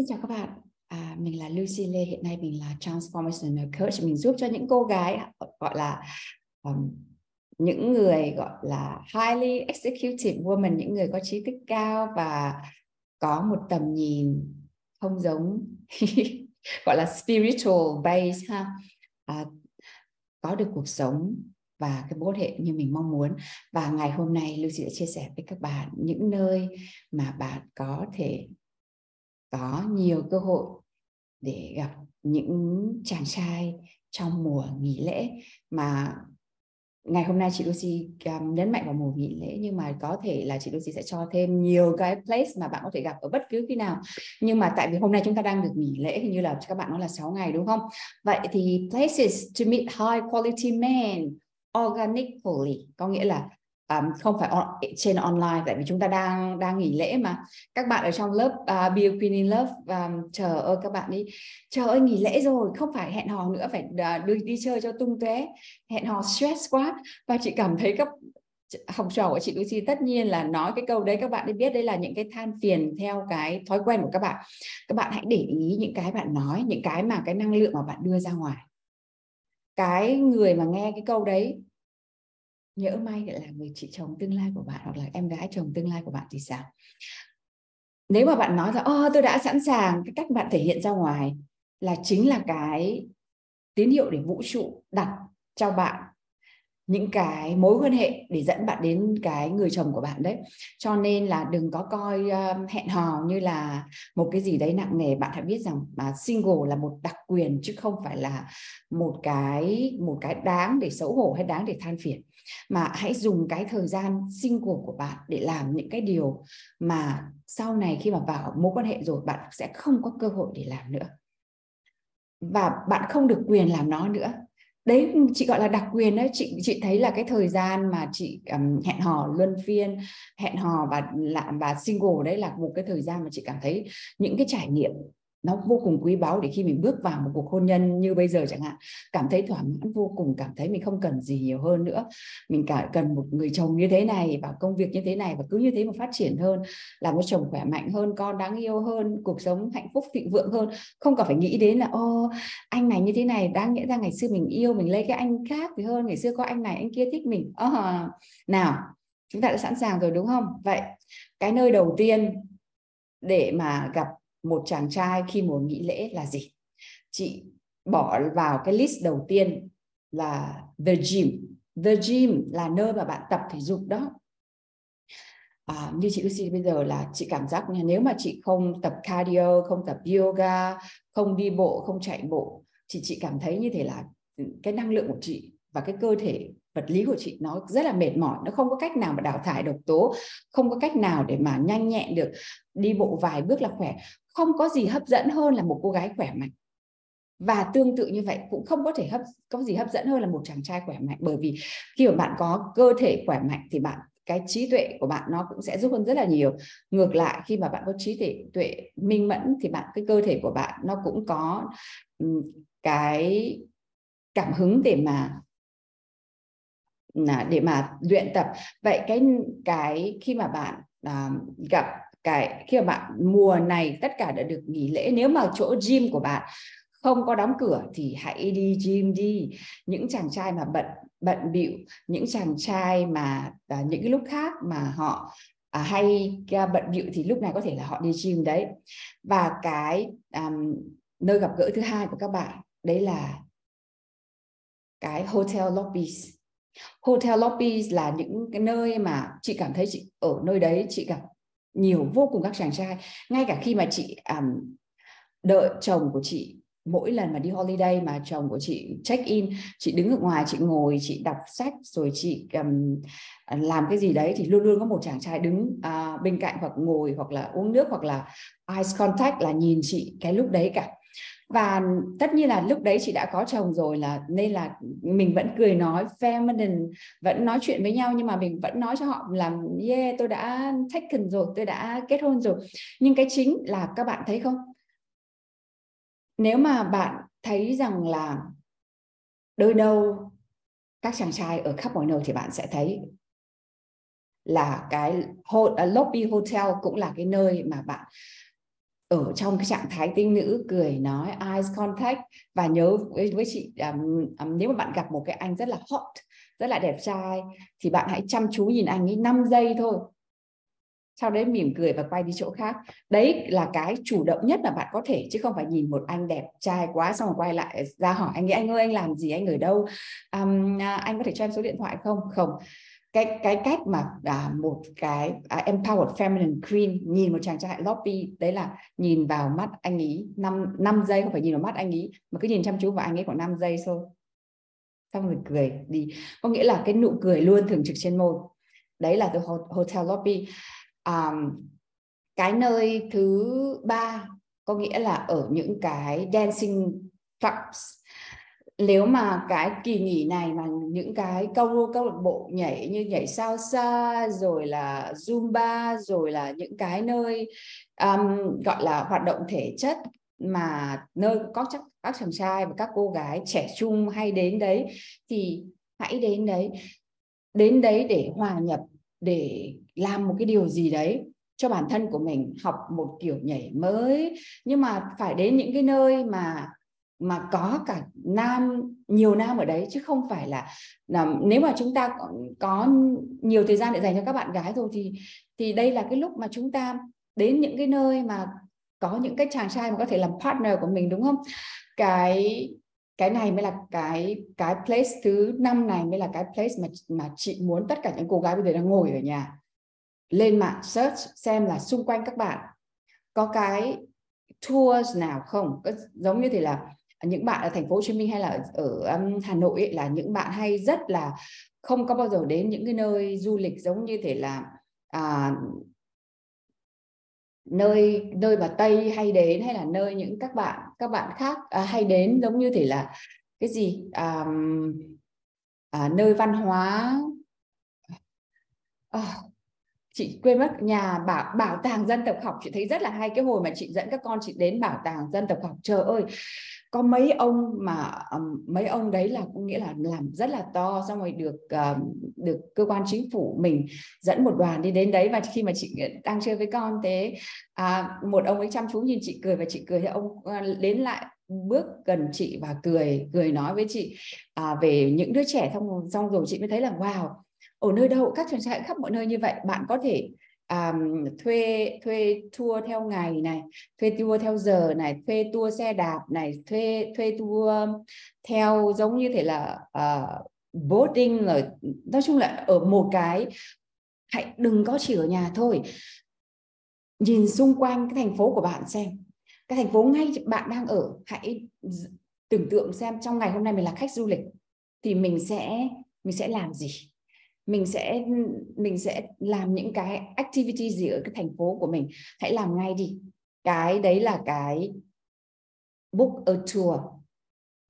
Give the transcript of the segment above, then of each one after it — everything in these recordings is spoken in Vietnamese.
Xin chào các bạn, à, mình là Lucy Lê, hiện nay mình là Transformational Coach, mình giúp cho những cô gái gọi là um, những người gọi là highly executive woman, những người có trí thức cao và có một tầm nhìn không giống gọi là spiritual base ha, à, có được cuộc sống và cái mối hệ như mình mong muốn. Và ngày hôm nay Lucy sẽ chia sẻ với các bạn những nơi mà bạn có thể có nhiều cơ hội để gặp những chàng trai trong mùa nghỉ lễ mà ngày hôm nay chị Lucy um, nhấn mạnh vào mùa nghỉ lễ nhưng mà có thể là chị Lucy sẽ cho thêm nhiều cái place mà bạn có thể gặp ở bất cứ khi nào. Nhưng mà tại vì hôm nay chúng ta đang được nghỉ lễ hình như là các bạn nói là 6 ngày đúng không? Vậy thì places to meet high quality men organically có nghĩa là um, không phải on, trên online tại vì chúng ta đang đang nghỉ lễ mà. Các bạn ở trong lớp uh, Be Queen in Love um, chờ ơi các bạn đi chờ ơi nghỉ lễ rồi không phải hẹn hò nữa phải uh, đi, đi chơi cho tung tóe hẹn hò stress quá. Và chị cảm thấy các học trò của chị Lucy tất nhiên là nói cái câu đấy các bạn đi biết đây là những cái than phiền theo cái thói quen của các bạn. Các bạn hãy để ý những cái bạn nói những cái mà cái năng lượng mà bạn đưa ra ngoài. Cái người mà nghe cái câu đấy nhỡ may lại là người chị chồng tương lai của bạn hoặc là em gái chồng tương lai của bạn thì sao? Nếu mà bạn nói rằng ô tôi đã sẵn sàng, cái cách bạn thể hiện ra ngoài là chính là cái tín hiệu để vũ trụ đặt cho bạn những cái mối quan hệ để dẫn bạn đến cái người chồng của bạn đấy. Cho nên là đừng có coi uh, hẹn hò như là một cái gì đấy nặng nề. Bạn hãy biết rằng mà single là một đặc quyền chứ không phải là một cái một cái đáng để xấu hổ hay đáng để than phiền. Mà hãy dùng cái thời gian single của bạn để làm những cái điều mà sau này khi mà vào mối quan hệ rồi bạn sẽ không có cơ hội để làm nữa. Và bạn không được quyền làm nó nữa đấy ừ, chị gọi là đặc quyền đấy. Chị chị thấy là cái thời gian mà chị um, hẹn hò luân phiên hẹn hò và làm và single đấy là một cái thời gian mà chị cảm thấy những cái trải nghiệm nó vô cùng quý báu để khi mình bước vào một cuộc hôn nhân như bây giờ chẳng hạn. Cảm thấy thỏa mãn vô cùng cảm thấy mình không cần gì nhiều hơn nữa. Mình cả cần một người chồng như thế này và công việc như thế này và cứ như thế mà phát triển hơn làm một chồng khỏe mạnh hơn con đáng yêu hơn cuộc sống hạnh phúc thịnh vượng hơn. Không cần phải nghĩ đến là ô anh này như thế này đáng nghĩa ra ngày xưa mình yêu mình lấy cái anh khác thì hơn ngày xưa có anh này anh kia thích mình. Oh, nào chúng ta đã sẵn sàng rồi đúng không? Vậy cái nơi đầu tiên để mà gặp một chàng trai khi mùa nghỉ lễ là gì? Chị bỏ vào cái list đầu tiên là the gym. The gym là nơi mà bạn tập thể dục đó. À, như chị Lucy bây giờ là chị cảm giác như nếu mà chị không tập cardio không tập yoga không đi bộ không chạy bộ thì chị cảm thấy như thế là cái năng lượng của chị và cái cơ thể vật lý của chị nó rất là mệt mỏi, nó không có cách nào mà đào thải độc tố, không có cách nào để mà nhanh nhẹn được đi bộ vài bước là khỏe. Không có gì hấp dẫn hơn là một cô gái khỏe mạnh. Và tương tự như vậy, cũng không có thể hấp, có gì hấp dẫn hơn là một chàng trai khỏe mạnh. Bởi vì khi mà bạn có cơ thể khỏe mạnh thì bạn, cái trí tuệ của bạn nó cũng sẽ giúp hơn rất là nhiều. Ngược lại, khi mà bạn có trí tuệ tuệ minh mẫn thì bạn, cái cơ thể của bạn nó cũng có cái cảm hứng để mà để mà luyện tập. Vậy cái cái khi mà bạn à, gặp cái khi mà bạn mùa này tất cả đã được nghỉ lễ nếu mà chỗ gym của bạn không có đóng cửa thì hãy đi gym đi. Những chàng trai mà bận bận bịu những chàng trai mà à, những cái lúc khác mà họ à, hay à, bận bịu thì lúc này có thể là họ đi gym đấy. Và cái um, nơi gặp gỡ thứ hai của các bạn đấy là cái hotel lobbies hotel lobby là những cái nơi mà chị cảm thấy chị ở nơi đấy chị gặp nhiều vô cùng các chàng trai. Ngay cả khi mà chị um, đợi chồng của chị mỗi lần mà đi holiday mà chồng của chị check in chị đứng ở ngoài chị ngồi chị đọc sách rồi chị um, làm cái gì đấy thì luôn luôn có một chàng trai đứng uh, bên cạnh hoặc ngồi hoặc là uống nước hoặc là eye contact là nhìn chị cái lúc đấy cả và tất nhiên là lúc đấy chị đã có chồng rồi là nên là mình vẫn cười nói feminine, vẫn nói chuyện với nhau nhưng mà mình vẫn nói cho họ là, yeah, tôi đã taken rồi, tôi đã kết hôn rồi. Nhưng cái chính là các bạn thấy không? Nếu mà bạn thấy rằng là đôi đâu các chàng trai ở khắp mọi nơi thì bạn sẽ thấy là cái lobby hotel cũng là cái nơi mà bạn ở trong cái trạng thái tinh nữ cười nói eyes contact. Và nhớ với, với chị um, um, nếu mà bạn gặp một cái anh rất là hot rất là đẹp trai thì bạn hãy chăm chú nhìn anh ấy 5 giây thôi. Sau đấy mỉm cười và quay đi chỗ khác. Đấy là cái chủ động nhất mà bạn có thể chứ không phải nhìn một anh đẹp trai quá xong rồi quay lại ra hỏi anh ấy anh ơi anh làm gì? Anh ở đâu? Um, anh có thể cho em số điện thoại không? Không cái cái cách mà à, một cái à, empowered feminine queen nhìn một chàng trai lobby đấy là nhìn vào mắt anh ấy 5 năm giây không phải nhìn vào mắt anh ấy mà cứ nhìn chăm chú vào anh ấy khoảng 5 giây thôi. Xong rồi cười đi. Có nghĩa là cái nụ cười luôn thường trực trên môi. Đấy là từ hotel lobby. Um, cái nơi thứ ba có nghĩa là ở những cái dancing clubs nếu mà cái kỳ nghỉ này mà những cái câu câu lạc bộ nhảy như nhảy salsa rồi là zumba rồi là những cái nơi um, gọi là hoạt động thể chất mà nơi có chắc các chàng trai và các cô gái trẻ trung hay đến đấy thì hãy đến đấy đến đấy để hòa nhập để làm một cái điều gì đấy cho bản thân của mình học một kiểu nhảy mới. Nhưng mà phải đến những cái nơi mà mà có cả nam nhiều nam ở đấy chứ không phải là, là nếu mà chúng ta có, nhiều thời gian để dành cho các bạn gái rồi thì thì đây là cái lúc mà chúng ta đến những cái nơi mà có những cái chàng trai mà có thể làm partner của mình đúng không? Cái cái này mới là cái cái place thứ năm này mới là cái place mà mà chị muốn tất cả những cô gái bây giờ đang ngồi ở nhà. Lên mạng search xem là xung quanh các bạn có cái tours nào không? Có giống như thế là những bạn ở thành phố Hồ Chí Minh hay là ở, ở um, Hà Nội ấy, là những bạn hay rất là không có bao giờ đến những cái nơi du lịch giống như thể là à, nơi nơi mà Tây hay đến hay là nơi những các bạn các bạn khác à, hay đến giống như thể là cái gì à, à, nơi văn hóa à, chị quên mất nhà bảo bảo tàng dân tộc học chị thấy rất là hay cái hồi mà chị dẫn các con chị đến bảo tàng dân tộc học. Trời ơi có mấy ông mà um, mấy ông đấy là cũng nghĩa là làm rất là to xong rồi được um, được cơ quan chính phủ mình dẫn một đoàn đi đến đấy. Và khi mà chị ờ, đang chơi với con thế à, một ông ấy chăm chú nhìn chị cười và chị cười thì ông ờ, đến lại bước gần chị và cười cười nói với chị à, về những đứa trẻ. Xong xong rồi chị mới thấy là wow ở nơi đâu các trường trại khắp mọi nơi như vậy bạn có thể um, thuê thuê tour theo ngày này thuê tour theo giờ này thuê tour xe đạp này thuê thuê tour theo giống như thể là ờ, uh, boating rồi nói chung là ở một cái hãy đừng có chỉ ở nhà thôi. Nhìn xung quanh cái thành phố của bạn xem cái thành phố ngay bạn đang ở hãy tưởng tượng xem trong ngày hôm nay mình là khách du lịch thì mình sẽ mình sẽ làm gì? Mình sẽ mình sẽ làm những cái activity gì ở cái thành phố của mình. Hãy làm ngay đi. Cái đấy là cái book a tour.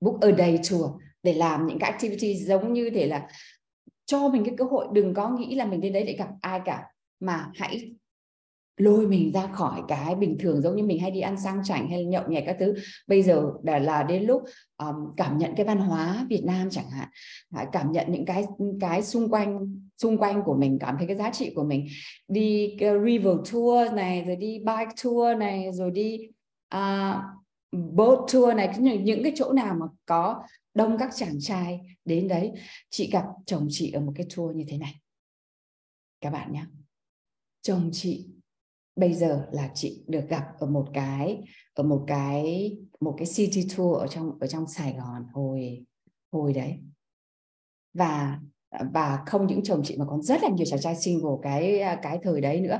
Book a day tour. Để làm những cái activity giống như thế là cho mình cái cơ hội. Đừng có nghĩ là mình đến đấy để gặp ai cả. Mà hãy lôi mình ra khỏi cái bình thường giống như mình hay đi ăn sang chảnh hay nhậu nhẹt các thứ. Bây giờ đã là đến lúc um, cảm nhận cái văn hóa Việt Nam chẳng hạn cảm nhận những cái cái xung quanh xung quanh của mình cảm thấy cái giá trị của mình. Đi uh, river tour này rồi đi bike tour này rồi đi uh, boat tour này những, những cái chỗ nào mà có đông các chàng trai đến đấy chị gặp chồng chị ở một cái tour như thế này. Các bạn nhé chồng chị bây giờ là chị được gặp ở một cái ở một cái một cái city tour ở trong ở trong Sài Gòn hồi hồi đấy. Và và không những chồng chị mà còn rất là nhiều chàng trai single cái cái thời đấy nữa.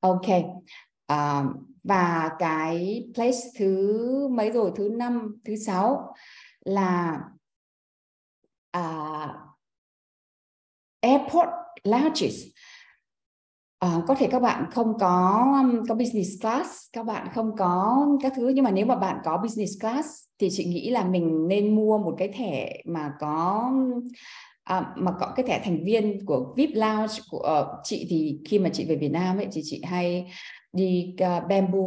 Ok à, và cái place thứ mấy rồi? Thứ năm thứ sáu là uh, airport lounges À, có thể các bạn không có có business class các bạn không có các thứ nhưng mà nếu mà bạn có business class thì chị nghĩ là mình nên mua một cái thẻ mà có à, mà có cái thẻ thành viên của VIP Lounge của uh, chị thì khi mà chị về Việt Nam ấy thì chị hay đi uh, Bamboo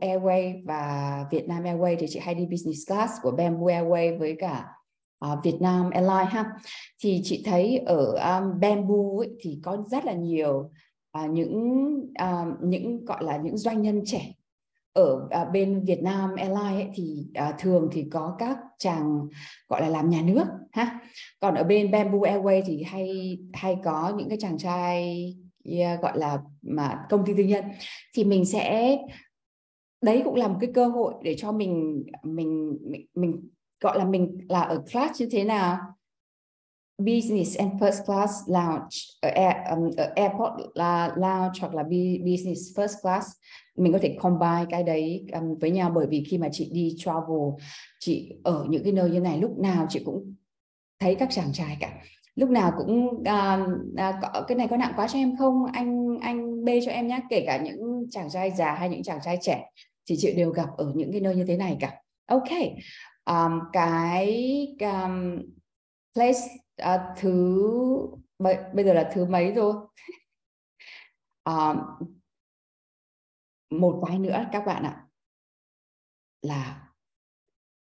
Airways và Vietnam Airways thì chị hay đi business class của Bamboo Airways với cả uh, Vietnam Airlines ha. Thì chị thấy ở um, Bamboo ấy, thì có rất là nhiều à, những à, những gọi là những doanh nhân trẻ ở à, bên Việt Nam Airlines ấy, thì à, thường thì có các chàng gọi là làm nhà nước ha? Còn ở bên Bamboo Airways thì hay hay có những cái chàng trai yeah, gọi là mà công ty tư nhân. Thì mình sẽ đấy cũng là một cái cơ hội để cho mình mình mình, mình gọi là mình là ở class như thế nào? Business and first class lounge ở, air, um, ở airport là lounge hoặc là business first class mình có thể combine cái đấy um, với nhau. Bởi vì khi mà chị đi travel chị ở những cái nơi như này lúc nào chị cũng thấy các chàng trai cả. Lúc nào cũng uh, uh, cái này có nặng quá cho em không? Anh anh bê cho em nhé kể cả những chàng trai già hay những chàng trai trẻ thì chị đều gặp ở những cái nơi như thế này cả. Ok um, cái um, place uh, thứ bây bây giờ là thứ mấy rồi? Um, một cái nữa các bạn ạ là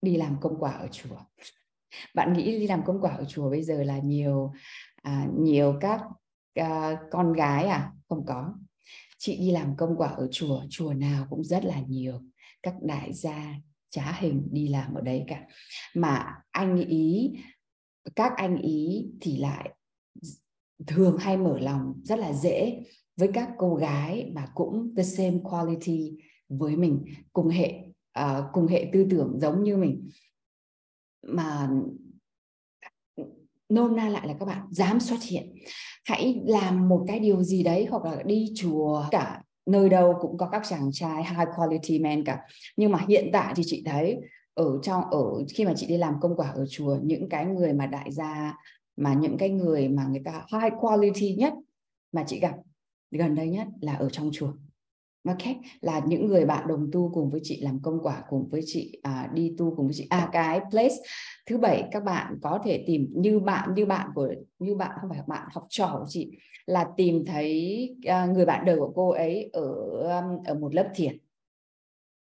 đi làm công quả ở chùa. Bạn nghĩ đi làm công quả ở chùa bây giờ là nhiều à, nhiều các à, con gái à? Không có. Chị đi làm công quả ở chùa chùa nào cũng rất là nhiều. Các đại gia trá hình đi làm ở đấy cả. Mà anh ý các anh ý thì lại thường hay mở lòng rất là dễ với các cô gái mà cũng the same quality với mình cùng hệ uh, cùng hệ tư tưởng giống như mình. Mà nôm na lại là các bạn dám xuất hiện. Hãy làm một cái điều gì đấy hoặc là đi chùa cả nơi đâu cũng có các chàng trai high quality men cả. Nhưng mà hiện tại thì chị thấy ở trong ở khi mà chị đi làm công quả ở chùa những cái người mà đại gia mà những cái người mà người ta high quality nhất mà chị gặp gần đây nhất là ở trong chùa. Ok là những người bạn đồng tu cùng với chị làm công quả cùng với chị à, đi tu cùng với chị. À cái place thứ bảy các bạn có thể tìm như bạn như bạn của như bạn không phải bạn học trò của chị là tìm thấy à, người bạn đời của cô ấy ở um, ở một lớp thiền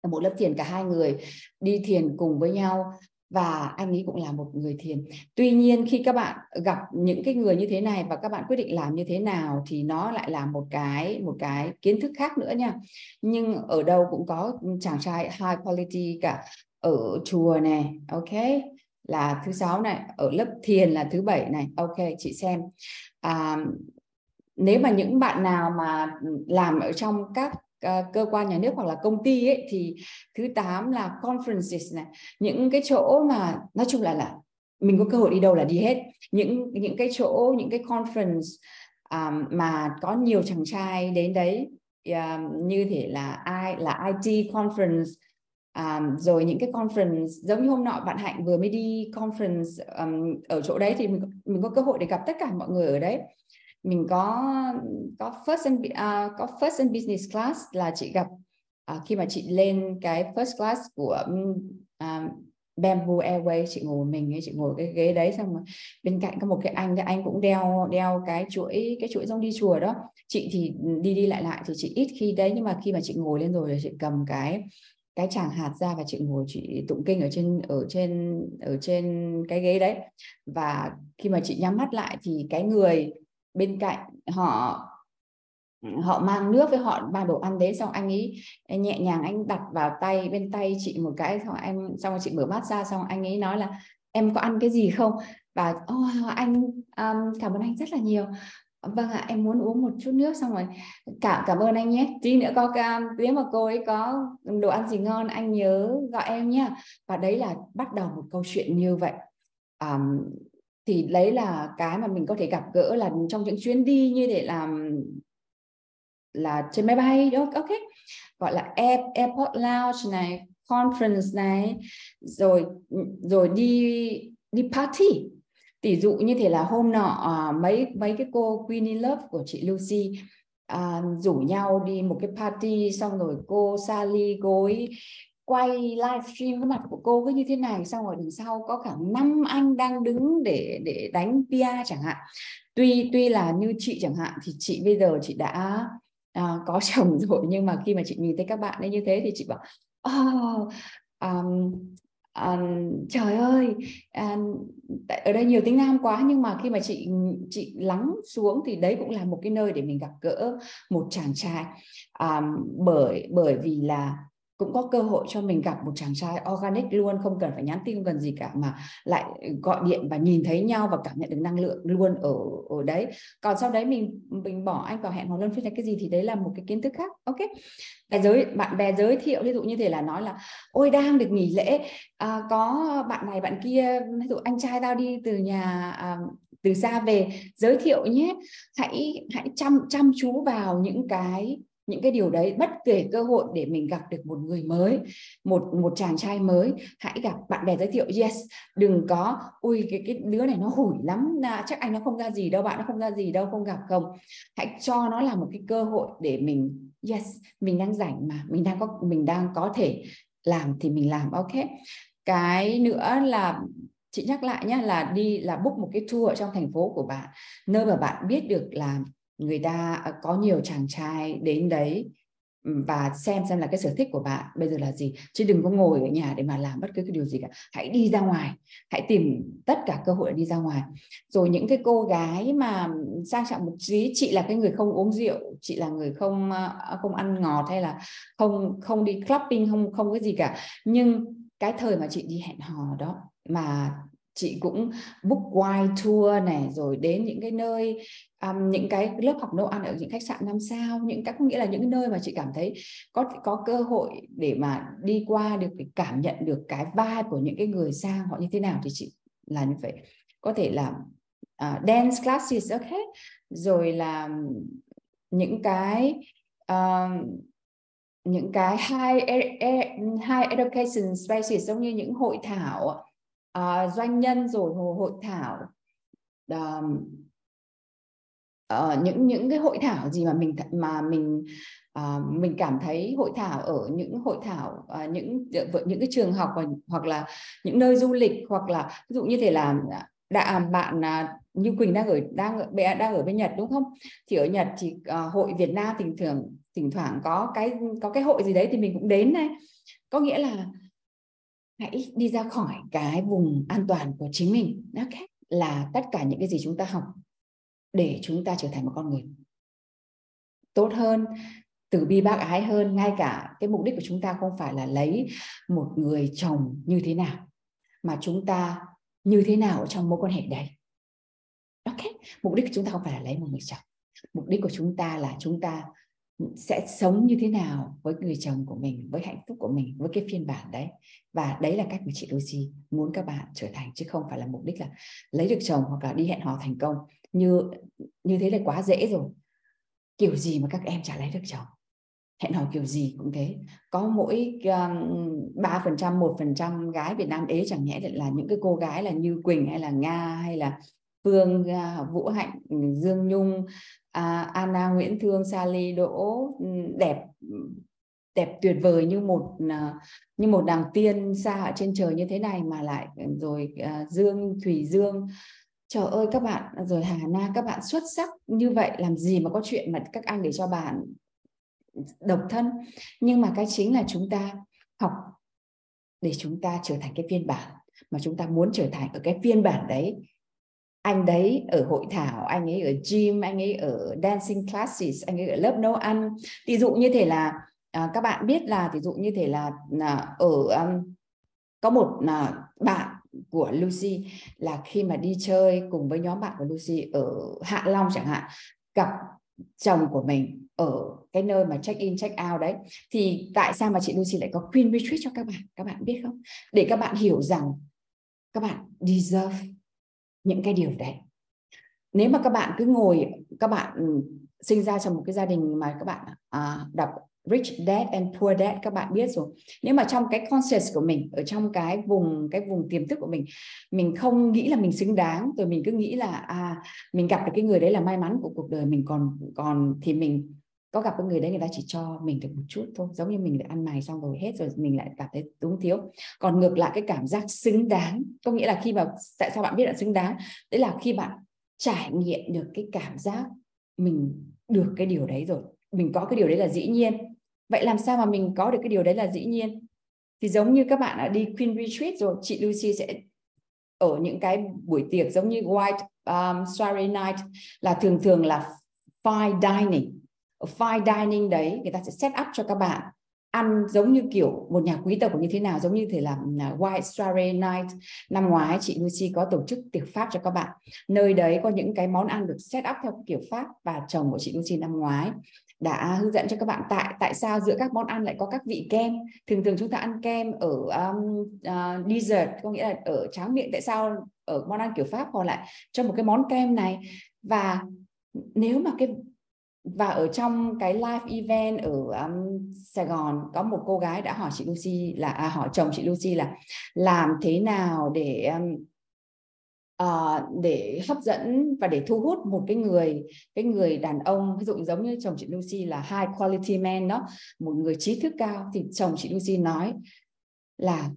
một lớp thiền cả hai người đi thiền cùng với nhau và anh ấy cũng là một người thiền. Tuy nhiên khi các bạn gặp những cái người như thế này và các bạn quyết định làm như thế nào thì nó lại là một cái một cái kiến thức khác nữa nha. Nhưng ở đâu cũng có chàng trai high quality cả ở chùa này, ok là thứ sáu này, ở lớp thiền là thứ bảy này, ok chị xem. À, nếu mà những bạn nào mà làm ở trong các Ờ, cơ quan nhà nước hoặc là công ty ấy thì thứ tám là conferences này. Những cái chỗ mà nói chung là là mình có cơ hội đi đâu là đi hết. Những những cái chỗ những cái conference um, mà có nhiều chàng trai đến đấy um, như thể là ai là IT conference um, rồi những cái conference giống như hôm nọ bạn hạnh vừa mới đi conference um, ở chỗ đấy thì mình mình có cơ hội để gặp tất cả mọi người ở đấy mình có có first and uh, có first and business class là chị gặp uh, khi mà chị lên cái first class của uh, Bamboo Airways chị ngồi mình ấy chị ngồi cái ghế đấy xong rồi bên cạnh có một cái anh cái anh cũng đeo đeo cái chuỗi cái chuỗi giống đi chùa đó. Chị thì đi đi lại lại thì chị ít khi đấy nhưng mà khi mà chị ngồi lên rồi chị cầm cái cái chàng hạt ra và chị ngồi chị tụng kinh ở trên ở trên ở trên cái ghế đấy. Và khi mà chị nhắm mắt lại thì cái người bên cạnh họ họ mang nước với họ mang đồ ăn đến xong anh ấy nhẹ nhàng anh đặt vào tay bên tay chị một cái xong em xong rồi chị mở mắt ra xong anh ấy nói là em có ăn cái gì không? Và oh, anh um, cảm ơn anh rất là nhiều. Vâng ạ em muốn uống một chút nước. Xong rồi cảm cảm ơn anh nhé. Tí nữa có nếu mà cô ấy có đồ ăn gì ngon anh nhớ gọi em nhé. Và đấy là bắt đầu một câu chuyện như vậy. Um, thì đấy là cái mà mình có thể gặp gỡ là trong những chuyến đi như để làm là trên máy bay đó ok. Gọi là Air, airport lounge này conference này rồi rồi đi đi party. Tỷ dụ như thế là hôm nọ à, mấy mấy cái cô Queenie Love của chị Lucy à, rủ nhau đi một cái party xong rồi cô Sally cô ấy quay livestream cái mặt của cô cứ như thế này xong rồi đằng sau có khoảng năm anh đang đứng để để đánh pia chẳng hạn. Tuy tuy là như chị chẳng hạn thì chị bây giờ chị đã à, có chồng rồi nhưng mà khi mà chị nhìn thấy các bạn ấy như thế thì chị bảo oh, um, um, trời ơi um, ở đây nhiều tiếng Nam quá nhưng mà khi mà chị chị lắng xuống thì đấy cũng là một cái nơi để mình gặp gỡ một chàng trai. Um, bởi bởi vì là cũng có cơ hội cho mình gặp một chàng trai organic luôn không cần phải nhắn tin không cần gì cả mà lại gọi điện và nhìn thấy nhau và cảm nhận được năng lượng luôn ở ở đấy. Còn sau đấy mình mình bỏ anh vào hẹn hò luân phiên là cái gì thì đấy là một cái kiến thức khác ok? Là giới bạn bè giới thiệu ví dụ như thế là nói là ôi đang được nghỉ lễ à, có bạn này bạn kia ví dụ anh trai tao đi từ nhà à, từ xa về giới thiệu nhé. Hãy hãy chăm chăm chú vào những cái những cái điều đấy bất kể cơ hội để mình gặp được một người mới một một chàng trai mới hãy gặp bạn bè giới thiệu yes đừng có ui cái cái đứa này nó hủi lắm à, chắc anh nó không ra gì đâu bạn nó không ra gì đâu không gặp không. Hãy cho nó là một cái cơ hội để mình yes mình đang rảnh mà mình đang có mình đang có thể làm thì mình làm ok? Cái nữa là chị nhắc lại nhé là đi là book một cái tour ở trong thành phố của bạn nơi mà bạn biết được là người ta à, có nhiều chàng trai đến đấy ừ, và xem xem là cái sở thích của bạn bây giờ là gì. Chứ đừng có ngồi ở nhà để mà làm bất cứ cái điều gì cả. Hãy đi ra ngoài. Hãy tìm tất cả cơ hội để đi ra ngoài. Rồi những cái cô gái mà sang trọng một tí, chị là cái người không uống rượu, chị là người không à, không ăn ngọt hay là không không đi clubbing, không không cái gì cả. Nhưng cái thời mà chị đi hẹn hò đó, mà chị cũng book wine tour này rồi đến những cái nơi um, những cái lớp học nấu ăn ở những khách sạn năm sao. Những các nghĩa là những nơi mà chị cảm thấy có có cơ hội để mà đi qua được để cảm nhận được cái vai của những cái người sang họ như thế nào thì chị là như vậy. Có thể là uh, dance classes ok rồi là những cái uh, những cái high, high education spaces giống như những hội thảo uh, doanh nhân rồi hội thảo uh, uh, những những cái hội thảo gì mà mình mà mình uh, mình cảm thấy hội thảo ở những hội thảo uh, những những cái trường học hoặc, hoặc là những nơi du lịch hoặc là ví dụ như thể là đã bạn à, như Quỳnh đang ở đang đang ở bên Nhật đúng không? Thì ở Nhật thì uh, hội Việt Nam thỉnh thường thỉnh thoảng có cái có cái hội gì đấy thì mình cũng đến này. Có nghĩa là hãy đi ra khỏi cái vùng an toàn của chính mình. Okay. là tất cả những cái gì chúng ta học để chúng ta trở thành một con người. Tốt hơn, từ bi bác ái hơn, ngay cả cái mục đích của chúng ta không phải là lấy một người chồng như thế nào, mà chúng ta như thế nào trong mối quan hệ đấy. Ok mục đích của chúng ta không phải là lấy một người chồng. Mục đích của chúng ta là chúng ta sẽ sống như thế nào với người chồng của mình, với hạnh phúc của mình, với cái phiên bản đấy. Và đấy là cách mà chị Lucy muốn các bạn trở thành, chứ không phải là mục đích là lấy được chồng hoặc là đi hẹn hò thành công. Như như thế là quá dễ rồi. Kiểu gì mà các em chả lấy được chồng? Hẹn hò kiểu gì cũng thế. Có mỗi um, ba phần trăm, một phần trăm gái Việt Nam ế chẳng nhẽ là những cái cô gái là như Quỳnh hay là Nga hay là Phương à, Vũ Hạnh ừ, Dương Nhung à, Anna Nguyễn Thương, Sally Đỗ ừ, đẹp ừ, đẹp tuyệt vời như một à, như một đàng tiên xa ở trên trời như thế này mà lại rồi Dương Thủy Dương. Trời ơi, các bạn, rồi Hà Na, các bạn xuất sắc như vậy, làm gì mà có chuyện mà các anh để cho bạn độc thân. Nhưng mà cái chính là chúng ta học để chúng ta trở thành cái phiên bản, mà chúng ta muốn trở thành ở cái phiên bản đấy anh đấy ở hội thảo anh ấy ở gym anh ấy ở dancing classes anh ấy ở lớp nấu ăn. Ví dụ như thế là à, các bạn biết là ví dụ như thế là, là ở um, có một là bạn của Lucy là khi mà đi chơi cùng với nhóm bạn của Lucy ở Hạ Long chẳng hạn gặp chồng của mình ở cái nơi mà check in check out đấy. Thì tại sao mà chị Lucy lại có queen retreat cho các bạn? Các bạn biết không? Để các bạn hiểu rằng các bạn deserve những cái điều đấy. Nếu mà các bạn cứ ngồi các bạn ừ, sinh ra trong một cái gia đình mà các bạn à, đọc rich dad and poor dad các bạn biết rồi. Nếu mà trong cái conscious của mình ở trong cái vùng cái vùng tiềm thức của mình mình không nghĩ là mình xứng đáng rồi mình cứ nghĩ là à mình gặp được cái người đấy là may mắn của cuộc đời mình còn còn thì mình có gặp cái người đấy người ta chỉ cho mình được một chút thôi giống như mình đã ăn mày xong rồi hết rồi mình lại cảm thấy túng thiếu. Còn ngược lại cái cảm giác xứng đáng có nghĩa là khi mà tại sao bạn biết là xứng đáng? Đấy là khi bạn trải nghiệm được cái cảm giác mình được cái điều đấy rồi mình có cái điều đấy là dĩ nhiên. Vậy làm sao mà mình có được cái điều đấy là dĩ nhiên? Thì giống như các bạn đã đi Queen Retreat rồi chị Lucy sẽ ở những cái buổi tiệc giống như White um, Starry Night là thường thường là fine dining fine dining đấy người ta sẽ set up cho các bạn ăn giống như kiểu một nhà quý tộc như thế nào giống như thể là à, White Starry Night. Năm ngoái chị Lucy có tổ chức tiệc Pháp cho các bạn. Nơi đấy có những cái món ăn được set up theo kiểu Pháp và chồng của chị Lucy năm ngoái đã hướng dẫn cho các bạn tại tại sao giữa các món ăn lại có các vị kem. Thường thường chúng ta ăn kem ở um, uh, dessert có nghĩa là ở tráng miệng. Tại sao ở món ăn kiểu Pháp họ lại cho một cái món kem này? Và nếu mà cái và ở trong cái live event ở um, Sài Gòn có một cô gái đã hỏi chị Lucy là à, hỏi chồng chị Lucy là làm thế nào để um, uh, để hấp dẫn và để thu hút một cái người cái người đàn ông ví dụ giống như chồng chị Lucy là high quality man đó một người trí thức cao thì chồng chị Lucy nói là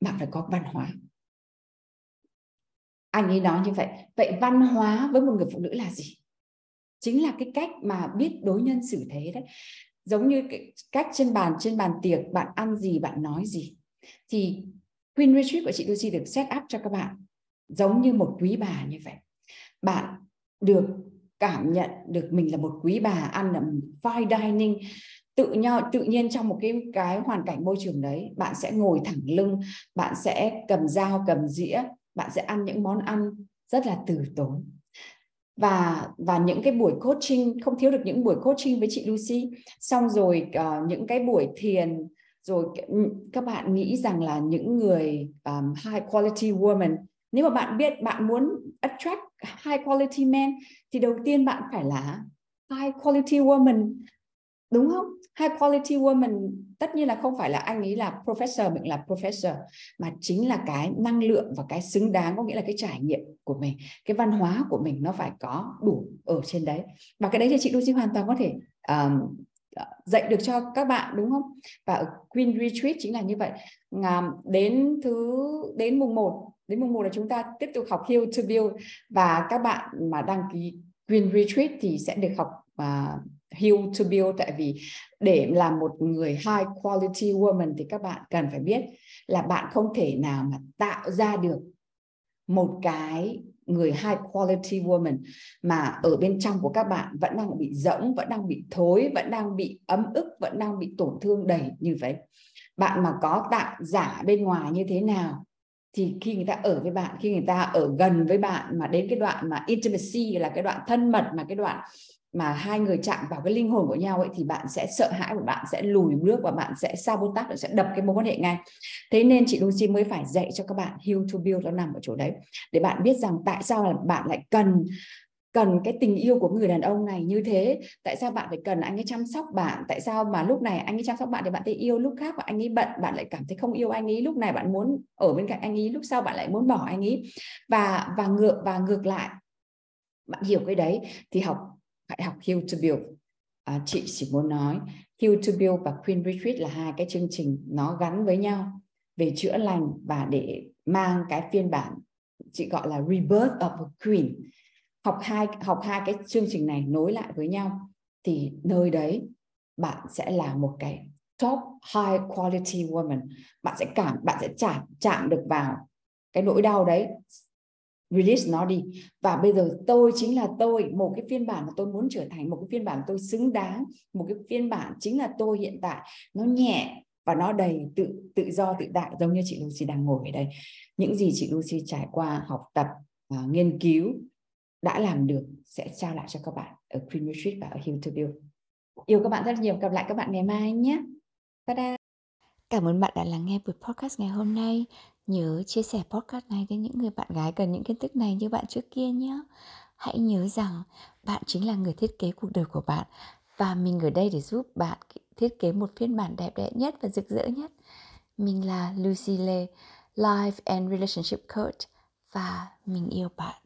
bạn phải có văn hóa. Anh ấy nói như vậy vậy văn hóa với một người phụ nữ là gì? Chính là cái cách mà biết đối nhân xử thế đấy. Giống như cái cách trên bàn trên bàn tiệc, bạn ăn gì, bạn nói gì. Thì Queen Retreat của chị Lucy được set up cho các bạn giống như một quý bà như vậy. Bạn được cảm nhận được mình là một quý bà, ăn là fine dining, tự nhau tự nhiên trong một cái cái hoàn cảnh môi trường đấy. Bạn sẽ ngồi thẳng lưng, bạn sẽ cầm dao, cầm dĩa, bạn sẽ ăn những món ăn rất là từ tốn và và những cái buổi coaching không thiếu được những buổi coaching với chị Lucy. Xong rồi uh, những cái buổi thiền rồi ừ, các bạn nghĩ rằng là những người um, high quality woman nếu mà bạn biết bạn muốn attract high quality men thì đầu tiên bạn phải là high quality woman đúng không? High quality woman tất nhiên là không phải là anh ấy là professor mình là professor mà chính là cái năng lượng và cái xứng đáng có nghĩa là cái trải nghiệm của mình cái văn hóa của mình nó phải có đủ ở trên đấy. Và cái đấy thì chị Lucy hoàn toàn có thể um, dạy được cho các bạn đúng không? Và ở Queen Retreat chính là như vậy. Đến thứ đến mùng 1 đến mùng 1 là chúng ta tiếp tục học Heal to Build. Và các bạn mà đăng ký Queen Retreat thì sẽ được học uh, Hill to Build tại vì để làm một người high quality woman thì các bạn cần phải biết là bạn không thể nào mà tạo ra được một cái người high quality woman mà ở bên trong của các bạn vẫn đang bị rỗng, vẫn đang bị thối, vẫn đang bị ấm ức, vẫn đang bị tổn thương đầy như vậy. Bạn mà có tạo giả bên ngoài như thế nào thì khi người ta ở với bạn, khi người ta ở gần với bạn mà đến cái đoạn mà intimacy là cái đoạn thân mật mà cái đoạn mà hai người chạm vào cái linh hồn của nhau ấy, thì bạn sẽ sợ hãi và bạn sẽ lùi bước và bạn sẽ sabotage và sẽ đập cái mối quan hệ ngay. Thế nên chị Lucy mới phải dạy cho các bạn heal to build nó nằm ở chỗ đấy. Để bạn biết rằng tại sao là bạn lại cần cần cái tình yêu của người đàn ông này như thế. Tại sao bạn phải cần anh ấy chăm sóc bạn? Tại sao mà lúc này anh ấy chăm sóc bạn thì bạn thấy yêu, lúc khác và anh ấy bận, bạn lại cảm thấy không yêu anh ấy. Lúc này bạn muốn ở bên cạnh anh ấy, lúc sau bạn lại muốn bỏ anh ấy. Và và ngược và ngược lại, bạn hiểu cái đấy, thì học hãy học Heal to Build. À, chị chỉ muốn nói Heal to Build và Queen Retreat là hai cái chương trình nó gắn với nhau về chữa lành và để mang cái phiên bản chị gọi là Rebirth of a Queen. Học hai học hai cái chương trình này nối lại với nhau thì nơi đấy bạn sẽ là một cái top high quality woman. Bạn sẽ cảm bạn sẽ chạm chạm được vào cái nỗi đau đấy release nó đi. Và bây giờ tôi chính là tôi một cái phiên bản mà tôi muốn trở thành một cái phiên bản tôi xứng đáng một cái phiên bản chính là tôi hiện tại. Nó nhẹ và nó đầy tự tự do tự tại giống như chị Lucy đang ngồi ở đây. Những gì chị Lucy trải qua học tập uh, nghiên cứu đã làm được sẽ trao lại cho các bạn ở Queen Retreat và ở Hill to Build. Yêu các bạn rất nhiều. Gặp lại các bạn ngày mai nhé. Ta-da. Cảm ơn bạn đã lắng nghe buổi podcast ngày hôm nay. Nhớ chia sẻ podcast này đến những người bạn gái cần những kiến thức này như bạn trước kia nhé. Hãy nhớ rằng bạn chính là người thiết kế cuộc đời của bạn và mình ở đây để giúp bạn thiết kế một phiên bản đẹp đẽ nhất và rực rỡ nhất. Mình là Lucy Lê, Life and Relationship Coach và mình yêu bạn.